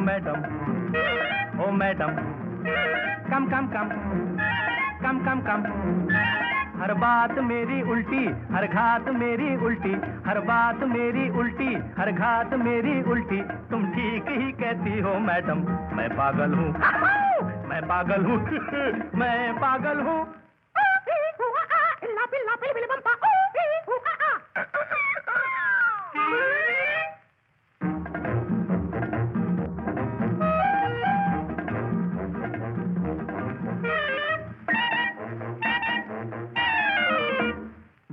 Madam ओ madam कम कम कम कम कम कम हर बात मेरी उल्टी, हर घात मेरी उल्टी, हर बात मेरी उल्टी, हर घात मेरी उल्टी। तुम ठीक ही कहती हो मैडम मैं पागल हूँ। मैं पागल हूँ। मैं पागल हूँ।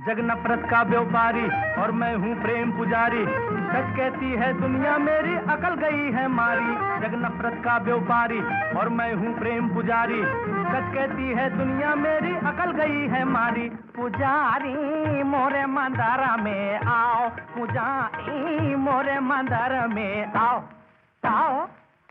जग नफरत का व्यापारी और मैं हूँ प्रेम पुजारी। सच कहती है, दुनिया मेरी अकल गई है मारी। जग नफरत का व्यापारी और मैं हूँ प्रेम पुजारी। सच कहती है, दुनिया मेरी अकल गई है मारी। पुजारी, मोरे मंदारा में आओ। पुजारी, मोरे मंदारा में आओ। आओ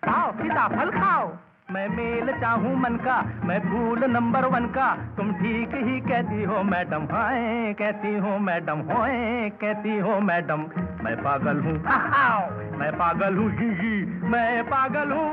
आओ सीताफल खाओ। मैं मेल चाहूँ मन का, मैं फूल नंबर वन का। तुम ठीक ही कहती हो, मैडम, हाय, कहती हो, मैडम होए कहती हो, मैडम। मैं पागल हूँ, मैं पागल हूँ, मैं पागल हूँ।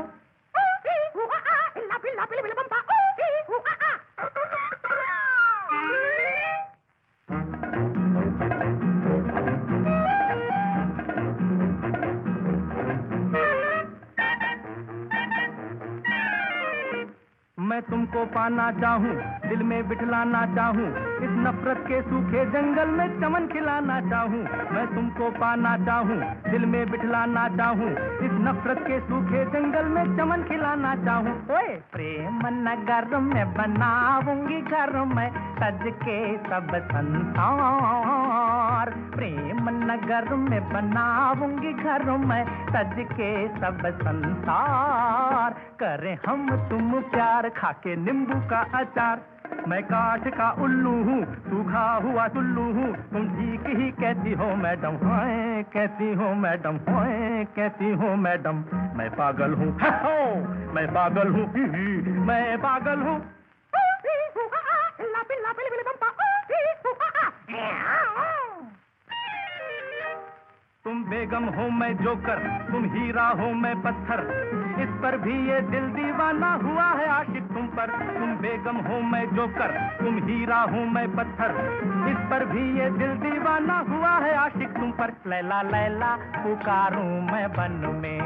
तुमको पाना चाहूँ, दिल में बिठलाना चाहूँ, इस नफरत के सूखे जंगल में चमन खिलाना चाहूँ, मैं तुमको पाना चाहूँ, दिल में बिठलाना चाहूँ, इस नफरत के सूखे जंगल में चमन खिलाना चाहूँ। प्रेम नगर में बनाऊँगी घर में सज के सब संसार प्रेम नगर में बनाऊँगी घर में सज के सब संसार करें हम तुम प्यार खाके नींबू का अचार मैं काठ का उल्लू हूँ सूखा हुआ टुल्लू हूँ तुम ठीक ही कहती हो मैडम हाय कहती हो मैडम हाय कहती हो मैडम मैं पागल हूँ मैं पागल हूँ मैं पागल हूँ तुम बेगम हो मैं जोकर, तुम हीरा हो मैं पत्थर। इस पर भी ये दिल दीवाना हुआ है आशिक तुम पर। तुम बेगम हो मैं जोकर, तुम हीरा हो मैं पत्थर। इस पर भी ये दिल दीवाना हुआ है आशिक तुम पर। लैला लैला, पुकारूं मैं बन में।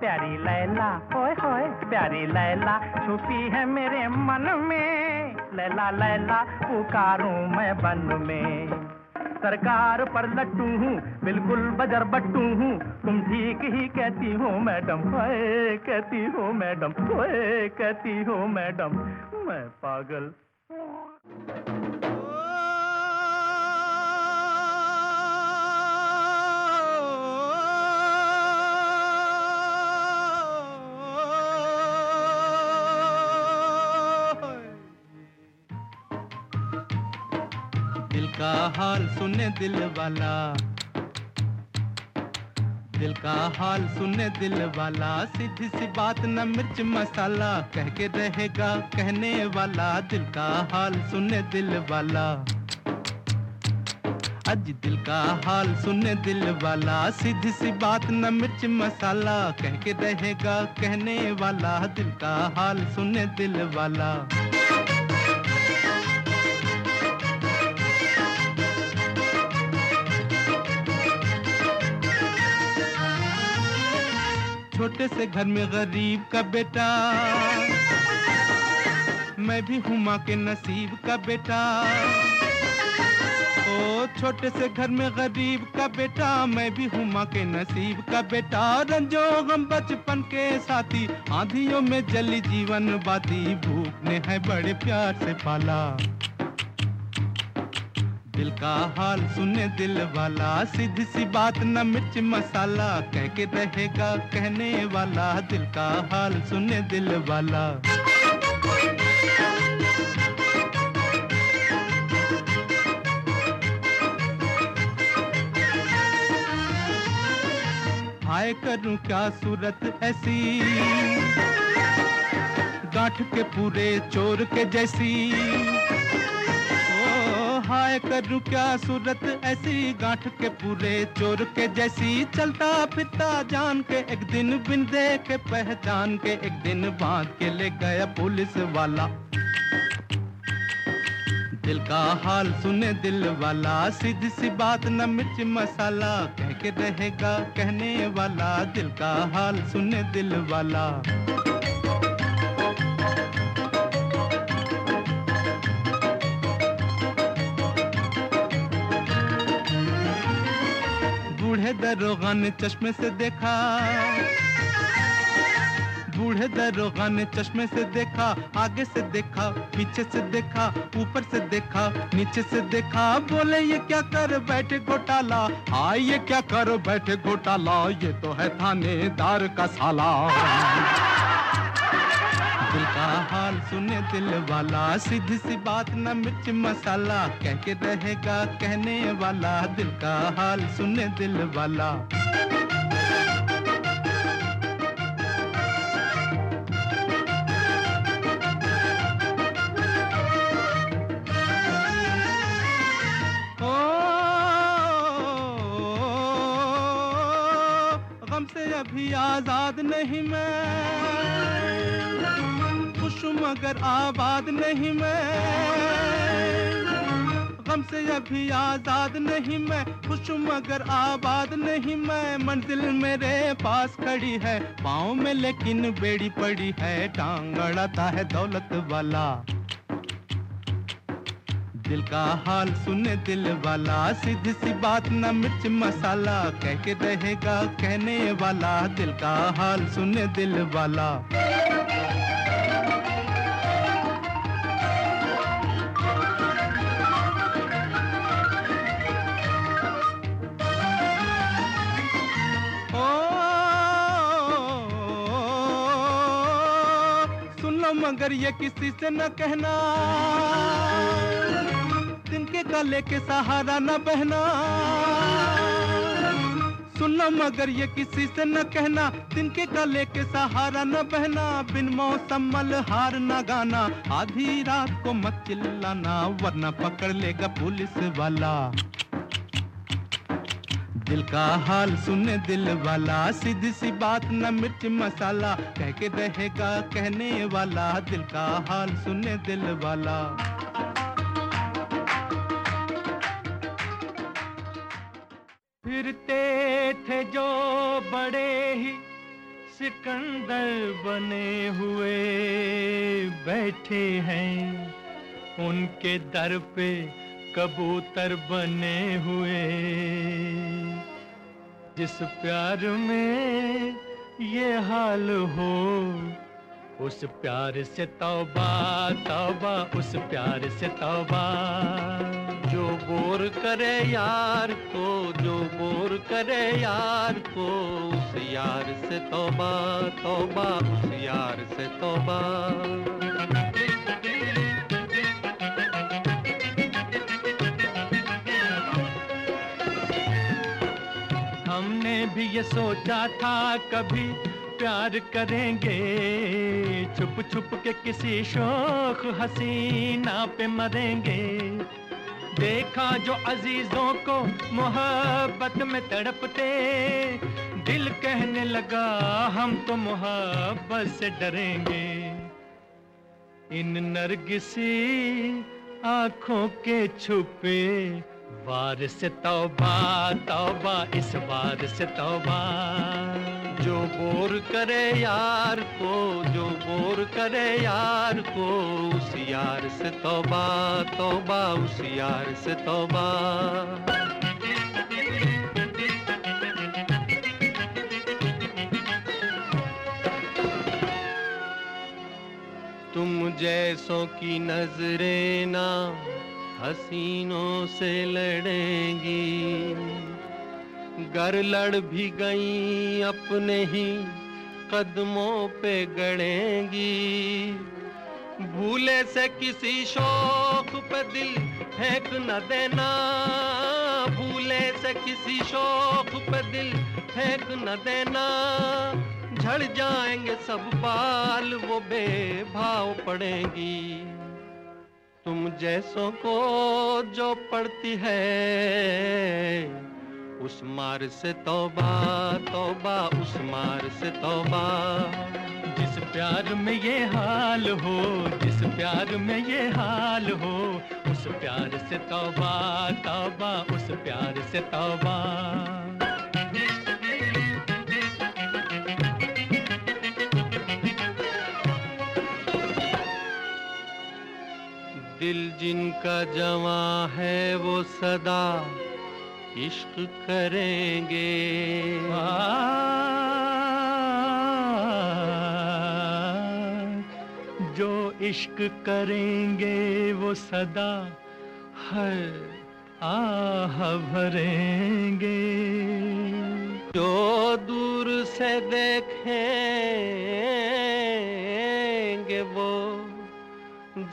प्यारी लैला होए होए प्यारी लैला, छुपी है मेरे मन में। लैला लैला, पुकारूं मैं बन में। सरकार पर लट्टू हूँ, बिल्कुल बजर बट्टू हूँ। तुम ठीक ही कहती हो, मैडम। ओए, कहती हो, मैडम। ओए, कहती हो, मैडम। मैं पागल हाल सुने दिल वाला। दिल का हाल सुने दिल वाला। सीधी सी बात न मिर्च मसाला। कह के रहेगा कहने वाला। दिल का हाल सुने दिल वाला। अज दिल का हाल सुने दिल वाला। सीधी सी बात न मिर्च मसाला। कह के रहेगा कहने वाला। दिल का हाल सुने दिल वाला। छोटे से घर में गरीब का बेटा। मैं भी हूँ माँ के नसीब का बेटा। ओ, छोटे से घर में गरीब का बेटा, मैं भी हूँ माँ के नसीब का बेटा। रंजो, हम बचपन के साथी, आंधियों में जली जीवन बाती। भूख ने है बड़े प्यार से पाला। दिल का हाल सुने दिल वाला, सीधी सी बात न मिर्च मसाला, कह के रहेगा कहने वाला, दिल का हाल सुने दिल वाला। हाय करूँ क्या सूरत ऐसी? गांठ के पूरे चोर के जैसी। हाय करूँ क्या सूरत? ऐसी गांठ के पूरे चोर के जैसी चलता फिरता जान के, एक दिन बिन देखे पहचान के, एक दिन बाँध के ले गया पुलिस वाला। दिल का हाल सुने दिल वाला, सीधी सी बात न मिर्च मसाला, कह के रहेगा कहने वाला। दिल का हाल सुने दिल वाला। दरोगा ने चश्मे से देखा। बूढ़े दरोगा ने चश्मे से देखा, आगे से देखा, पीछे से देखा, ऊपर से देखा, नीचे से देखा। बोले, ये क्या कर बैठे घोटाला? हाँ ये क्या कर बैठे घोटाला? ये तो है थानेदार का साला। दिल का हाल सुने दिल वाला, सीधी सी बात न मिर्च मसाला, कह के रहेगा कहने वाला, दिल का हाल सुने दिल वाला। अभी आज़ाद नहीं मैं। खुश मगर आबाद नहीं मैं। गम से अभी आज़ाद नहीं मैं। खुश मगर आबाद नहीं मैं। मंजिल मेरे पास खड़ी है, पाँव में लेकिन बेड़ी पड़ी है। टांग अड़ाता है दौलत वाला। दिल का हाल सुने दिल वाला। सीधी सी बात न मिर्च मसाला। कह के रहेगा कहने वाला। दिल का हाल सुने दिल वाला। मगर ये किसी से न कहना तिनके का लेके सहारा न बहना सुन लो मगर ये किसी से न कहना तिनके का लेके सहारा न बहना, बिन मौसम हार न गाना, आधी रात को मत चिल्लाना, वरना पकड़ लेगा पुलिस वाला। दिल का हाल सुन दिल वाला, सीधी सी बात न मिर्च मसाला, कह के रहेगा कहने वाला, दिल का हाल सुने दिल वाला। फिरते थे जो बड़े ही, सिकंदर बने हुए बैठे हैं। उनके दर पे कबूतर बने हुए। जिस प्यार में ये हाल हो, उस प्यार से तौबा तौबा, उस प्यार से तौबा। जो बोर करे यार को, जो बोर करे यार को, उस यार से तौबा तौबा, उस यार से तौबा। भी ये सोचा था, कभी प्यार करेंगे। छुप छुप के किसी शोक हसीना पे मरेंगे। देखा जो अजीजों को मोहब्बत में तड़पते, दिल कहने लगा, हम तो मोहब्बत से डरेंगे। इन नरगिसी आँखों के छुपे वार से तौबा तौबा, इस बार से तौबा। जो बोर करे यार को, जो बोर करे यार को, उस यार से तौबा तौबा, उस यार से तौबा। तुम जैसों की नज़रें ना हसीनों से लड़ेंगी। गर लड़ भी गई अपने ही कदमों पे गड़ेंगी। भूले से किसी शौक पे दिल फेंक न देना। भूले से किसी शौक पे दिल फेंक न देना। झड़ जाएँगे सब बाल, वो बेभाव पड़ेंगी। तुम जैसों को जो पड़ती है, उस मार से तौबा तौबा, उस मार से तौबा। जिस प्यार में ये हाल हो, जिस प्यार में ये हाल हो, उस प्यार से तौबा तौबा, उस प्यार से तौबा। दिल जिनका जवा है वो सदा इश्क करेंगे। जो इश्क करेंगे वो सदा हर आह भरेंगे। जो दूर से देखेंगे वो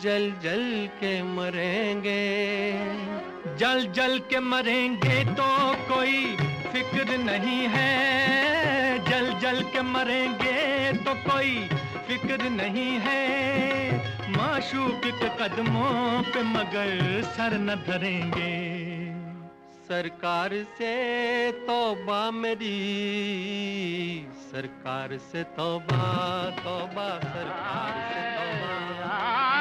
जल जल के मरेंगे। जल जल के मरेंगे तो कोई फ़िक्र नहीं है। जल जल के मरेंगे तो कोई फ़िक्र नहीं है। माशूक के कदमों पे मगर सर न धरेंगे। सरकार से तौबा मेरी, सरकार से तौबा तौबा सरकार से तौबा।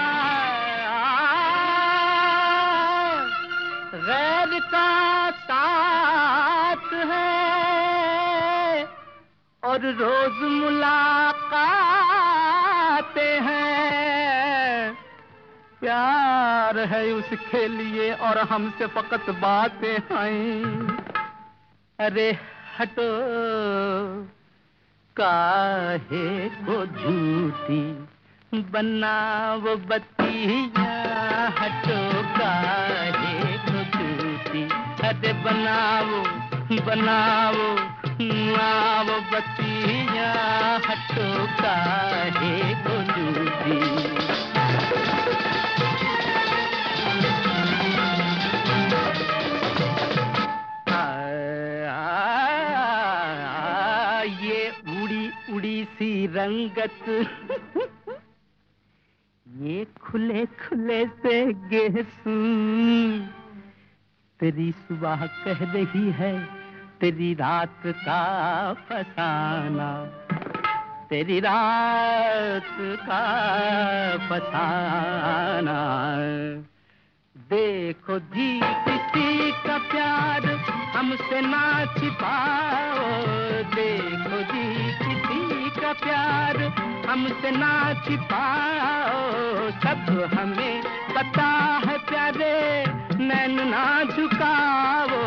गैर का साथ है और रोज मुलाकात हैं। प्यार है उसके लिए और हमसे फकत बातें हैं। अरे हटो, काहे को झूठी बनाओ बत्तियाँ हटो, काहे दे बनाओ बनाओ नाव बतिया हटो काहे गोलूदी रंगत। ये खुले खुले से गेसू तेरी सुबह कह रही है, तेरी रात का फसाना। तेरी रात का फसाना। देखो जी किसी का प्यार, हमसे ना छिपाओ। देखो जी का प्यार हमसे ना छिपाओ। सब हमें पता है प्यारे, नैन ना झुकाओ,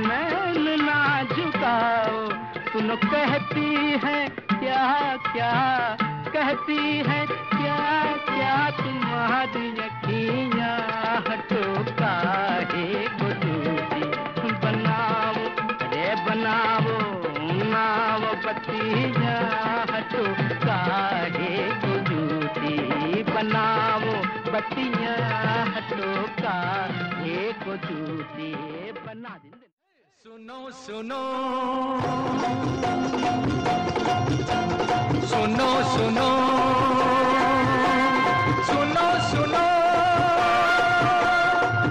नैन ना झुकाओ। सुनो, कहती है, क्या क्या, कहती है, क्या क्या तुम्हारी अखियाँ हटो को बनाओ, अरे बनाओ, नाव बत्तियाँ। सुनो सुनो। सुनो सुनो। सुनो सुनो।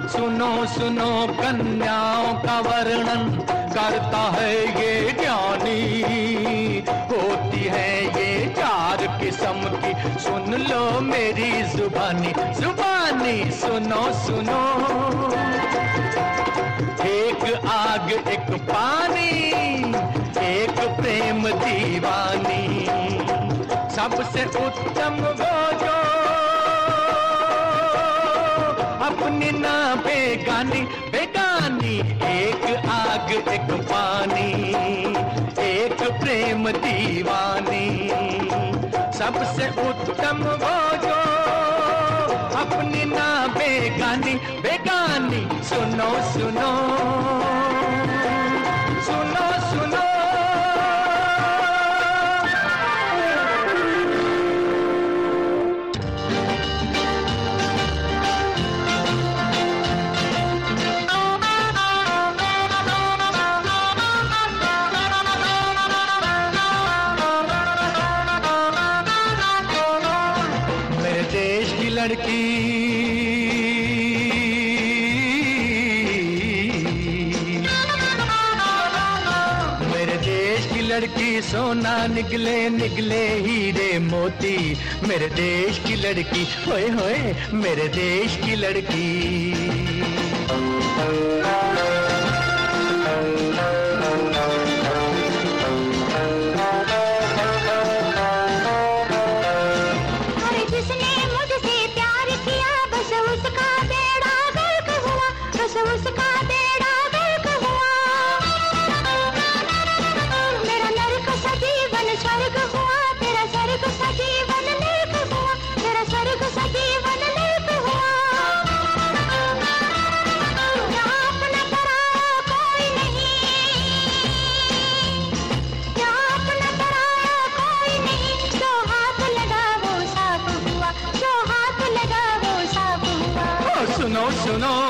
सुनो सुनो कन्याओं का वर्णन करता है ये सुन लो मेरी जुबानी जुबानी सुनो सुनो। एक आग, एक पानी, एक प्रेम दीवानी। सबसे उत्तम वो जो अपनी ना बेगानी बेगानी। एक आग, एक पानी, एक प्रेम दीवानी। सबसे उत्तम वो जो अपनी ना बेगानी बेगानी सुनो सुनो। निकले निकले हीरे मोती। मेरे देश की लड़की होए होए मेरे देश की लड़की। emotional.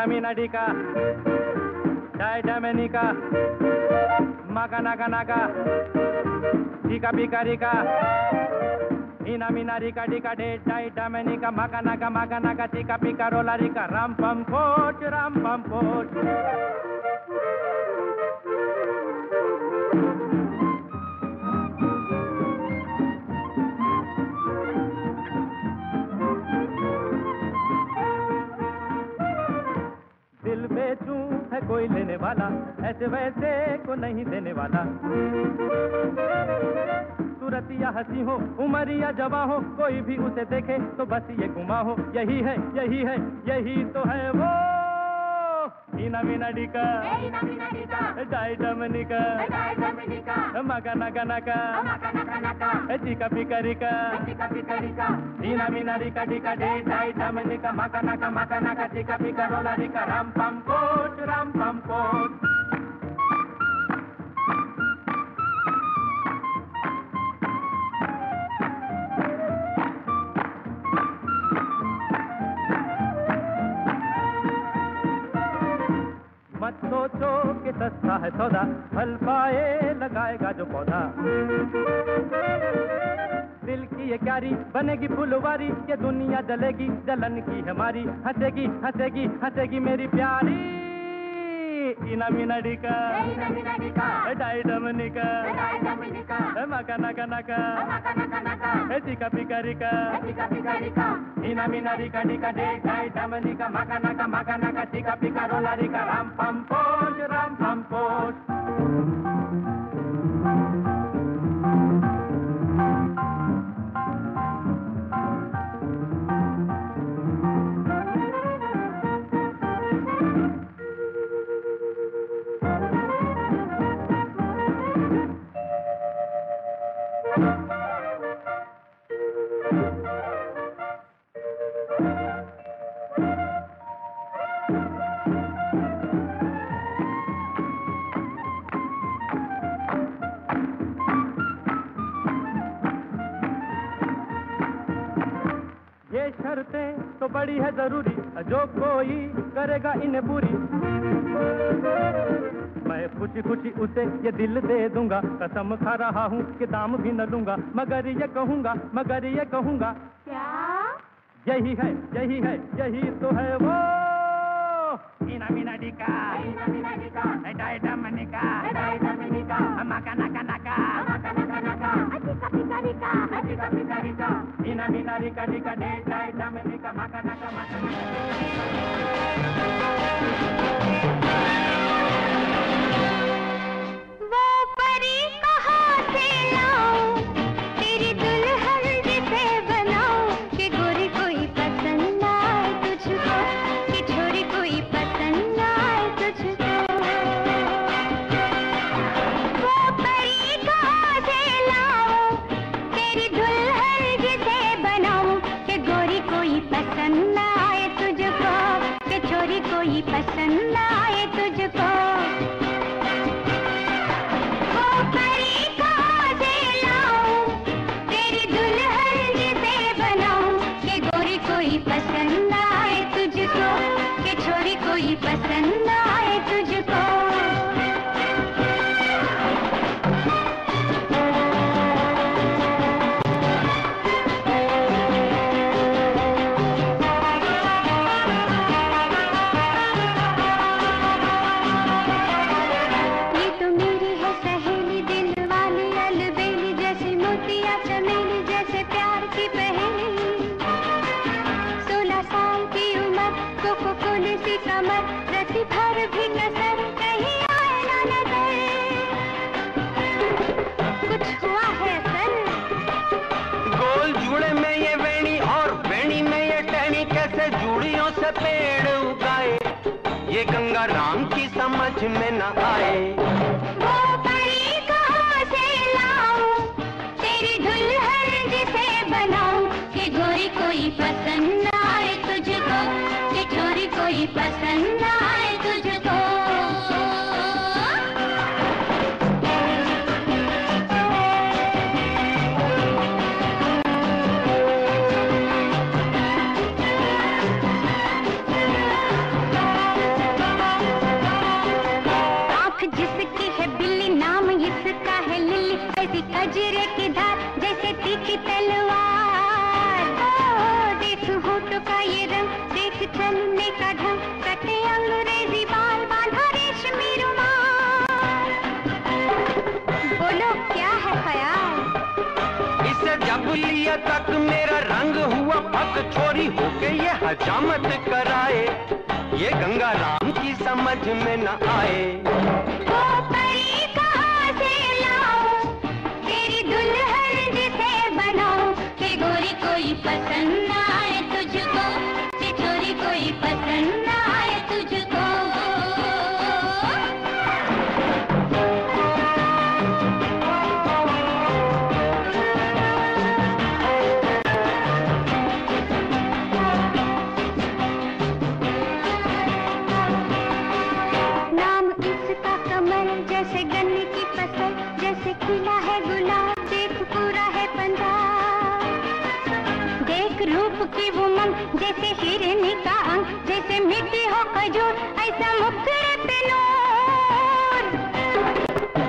Minamina Dika, Dai Dominica, Maganaga Naga, Dika Bika Dika, Inamina Dika Dika De, Dai Dominica, Maganaga Maganaga, Dika Pika Rola Dika, Ram Pam Coach, Ram Pam Coach. कोई लेने वाला, ऐसे वैसे को नहीं देने वाला। सूरत या हँसी हो, उम्र या जवा हो, कोई भी उसे देखे तो बस ये घुमा हो, यही है यही है, यही तो है वो। हीना मीना डिका डाई डमनिका मगा नगा नका चिका पिका रिका हीना मीना रिका डिका डे डाई डमनिका मगा नका मगा नका चिका पिका रोला कि है सौदा फल पाए लगाएगा जो पौधा। दिल की ये क्यारी बनेगी फुलवारी ये दुनिया जलेगी जलन की हमारी हंसेगी हंसेगी हंसेगी मेरी प्यारी। इना डिका डाई डमनिका मका नका नका। चिका पिका रिका इना मीना रिका डिका डे डाई डमनिका मका नका मका नका चिका पिका रोला रिका राम पम शर्तें तो बड़ी है ज़रूरी जो कोई करेगा इन्हें पूरी मैं खुशी खुशी उसे ये दिल दे दूँगा कसम खा रहा हूँ कि दाम भी न लूँगा। मगर ये कहूँगा मगर ये कहूँगा क्या? यही है यही है यही तो है वो। ina mina dika डाई डमनिका मका नका नका ina mina rika dika डे डाई डमनिका मका नका मका नका वो कोई पसंद आए। इसे तक मेरा रंग हुआ पक छोरी होके ये हजामत कराए। ये गंगा राम की समझ में न आए। वो परी कहाँ कोई पसंद आए तुझको छोरी कोई पसंद खिला है गुलाब, देख पूरा है पंजा देख रूप की उमंग जैसे हिरनी का अंग, जैसे मिट्टी हो खजूर, ऐसा नूर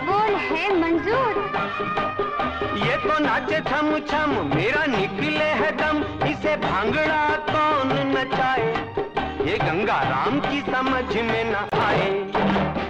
बोल है मंजूर। ये तो नाचे छम छम मेरा निकले है दम, इसे भांगड़ा कौन नचाए? ये गंगा राम की समझ में न आए।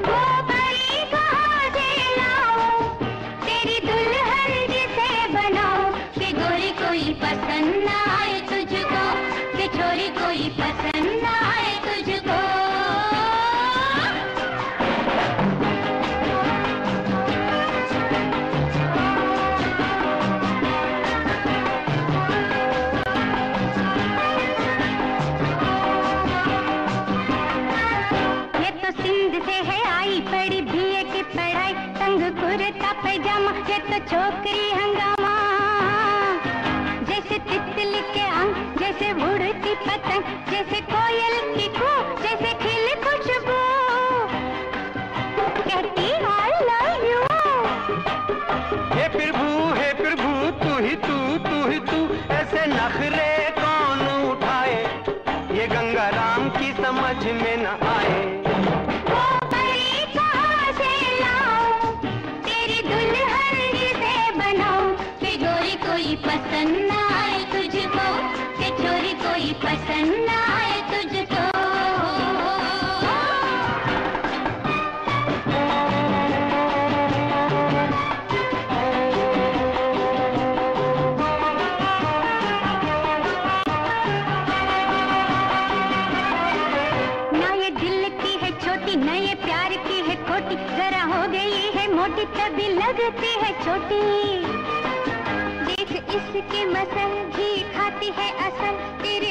पतंग जैसे कोयल। लगती है छोटी। देख इसके मसल भी खाती है असल तेरे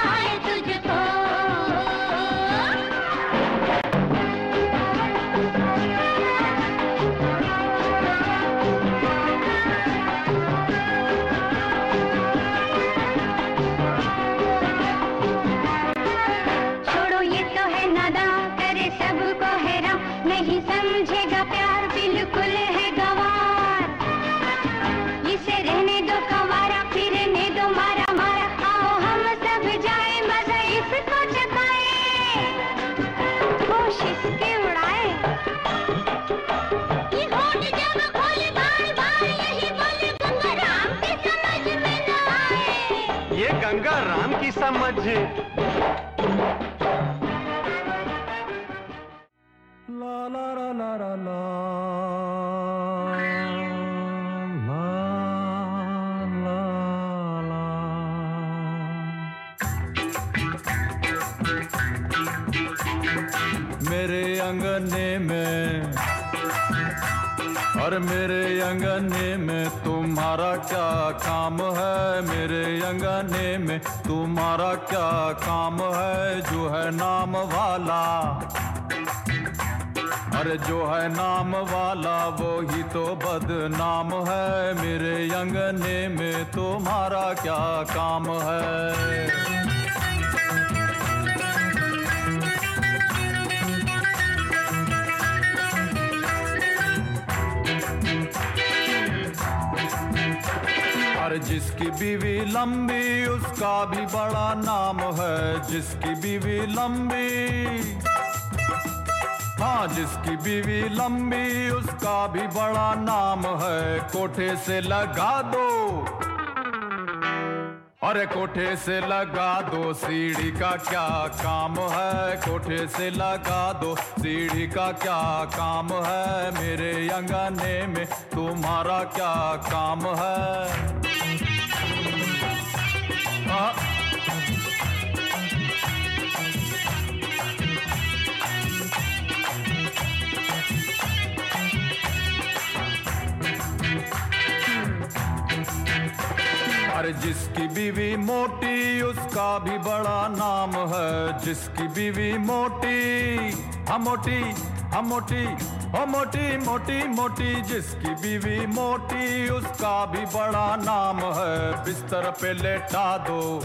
समझ ला ला ला मेरे अंगने में और मेरे अंगने में तुम्हारा क्या काम है? मेरे अंगने में तुम्हारा क्या काम है? जो है नाम वाला। अरे जो है नाम वाला वो ही तो बदनाम है। मेरे अंगने में तुम्हारा क्या काम है? और जिसकी बीवी लंबी, उसका भी बड़ा नाम है। जिसकी बीवी लंबी हाँ जिसकी बीवी लंबी, उसका भी बड़ा नाम है। कोठे से लगा दो। अरे कोठे से लगा दो, सीढ़ी का क्या काम है? कोठे से लगा दो, सीढ़ी का क्या काम है? मेरे अंगने में तुम्हारा क्या काम है? अरे जिसकी बीवी मोटी, उसका भी बड़ा नाम है। जिसकी बीवी मोटी, हम मोटी हम मोटी ओ मोटी मोटी मोटी। जिसकी बीवी मोटी, उसका भी बड़ा नाम है। बिस्तर पे लेटा दो।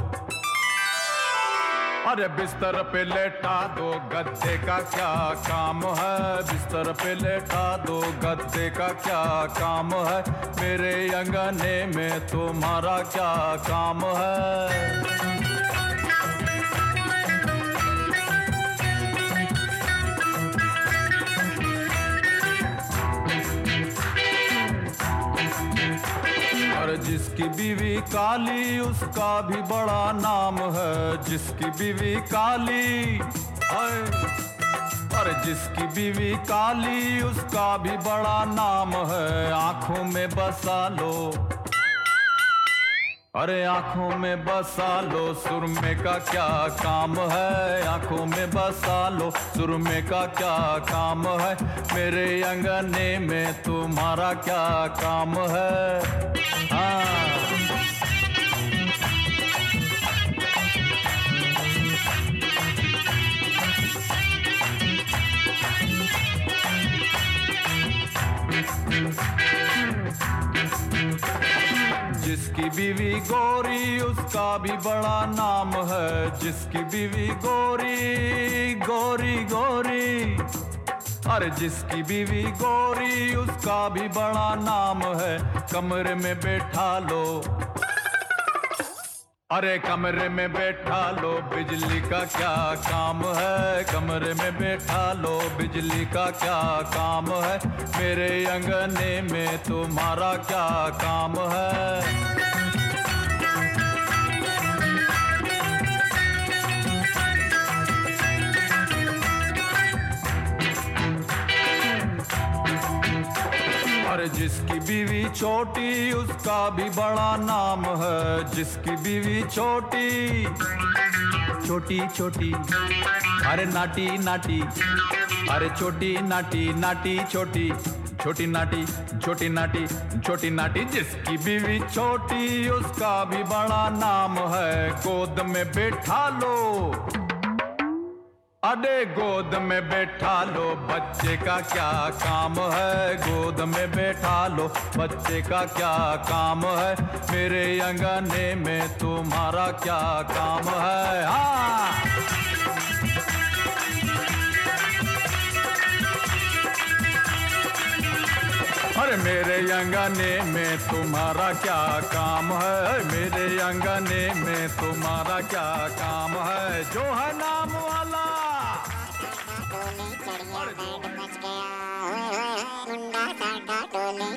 अरे बिस्तर पे लेटा दो गद्दे का क्या काम है? बिस्तर पे लेटा दो गद्दे का क्या काम है? मेरे अंगने में तुम्हारा क्या काम है? और जिसकी बीवी काली, उसका भी बड़ा नाम है। जिसकी बीवी काली और जिसकी बीवी काली, उसका भी बड़ा नाम है। आँखों में बसा लो। अरे आँखों में बसा लो सुरमे का क्या काम है? आँखों में बसा लो सुरमे का क्या काम है? मेरे अंगने में तुम्हारा क्या काम है? हाँ। जिसकी बीवी गोरी, उसका भी बड़ा नाम है। जिसकी बीवी गोरी गोरी गोरी। अरे जिसकी बीवी गोरी, उसका भी बड़ा नाम है। कमरे में बैठा लो। अरे कमरे में बैठा लो, बिजली का क्या काम है? कमरे में बैठा लो, बिजली का क्या काम है? मेरे अंगने में तुम्हारा क्या काम है? जिसकी बीवी छोटी, उसका भी बड़ा नाम है। जिसकी बीवी छोटी छोटी छोटी। अरे नाटी नाटी। अरे छोटी, नाटी नाटी, छोटी। छोटी, नाटी छोटी नाटी छोटी, नाटी। जिसकी बीवी छोटी, उसका भी बड़ा नाम है। गोद में बैठा लो। अरे गोद में बैठा लो, बच्चे का क्या काम है? गोद में बैठा लो, बच्चे का क्या काम है? मेरे अंगने में तुम्हारा क्या काम है? हाँ। अरे मेरे अंगने में तुम्हारा क्या काम है? मेरे अंगने में तुम्हारा क्या काम है? जो है नाम वाला चढ़िया बैंड बच गया। मुंडा साडा टोली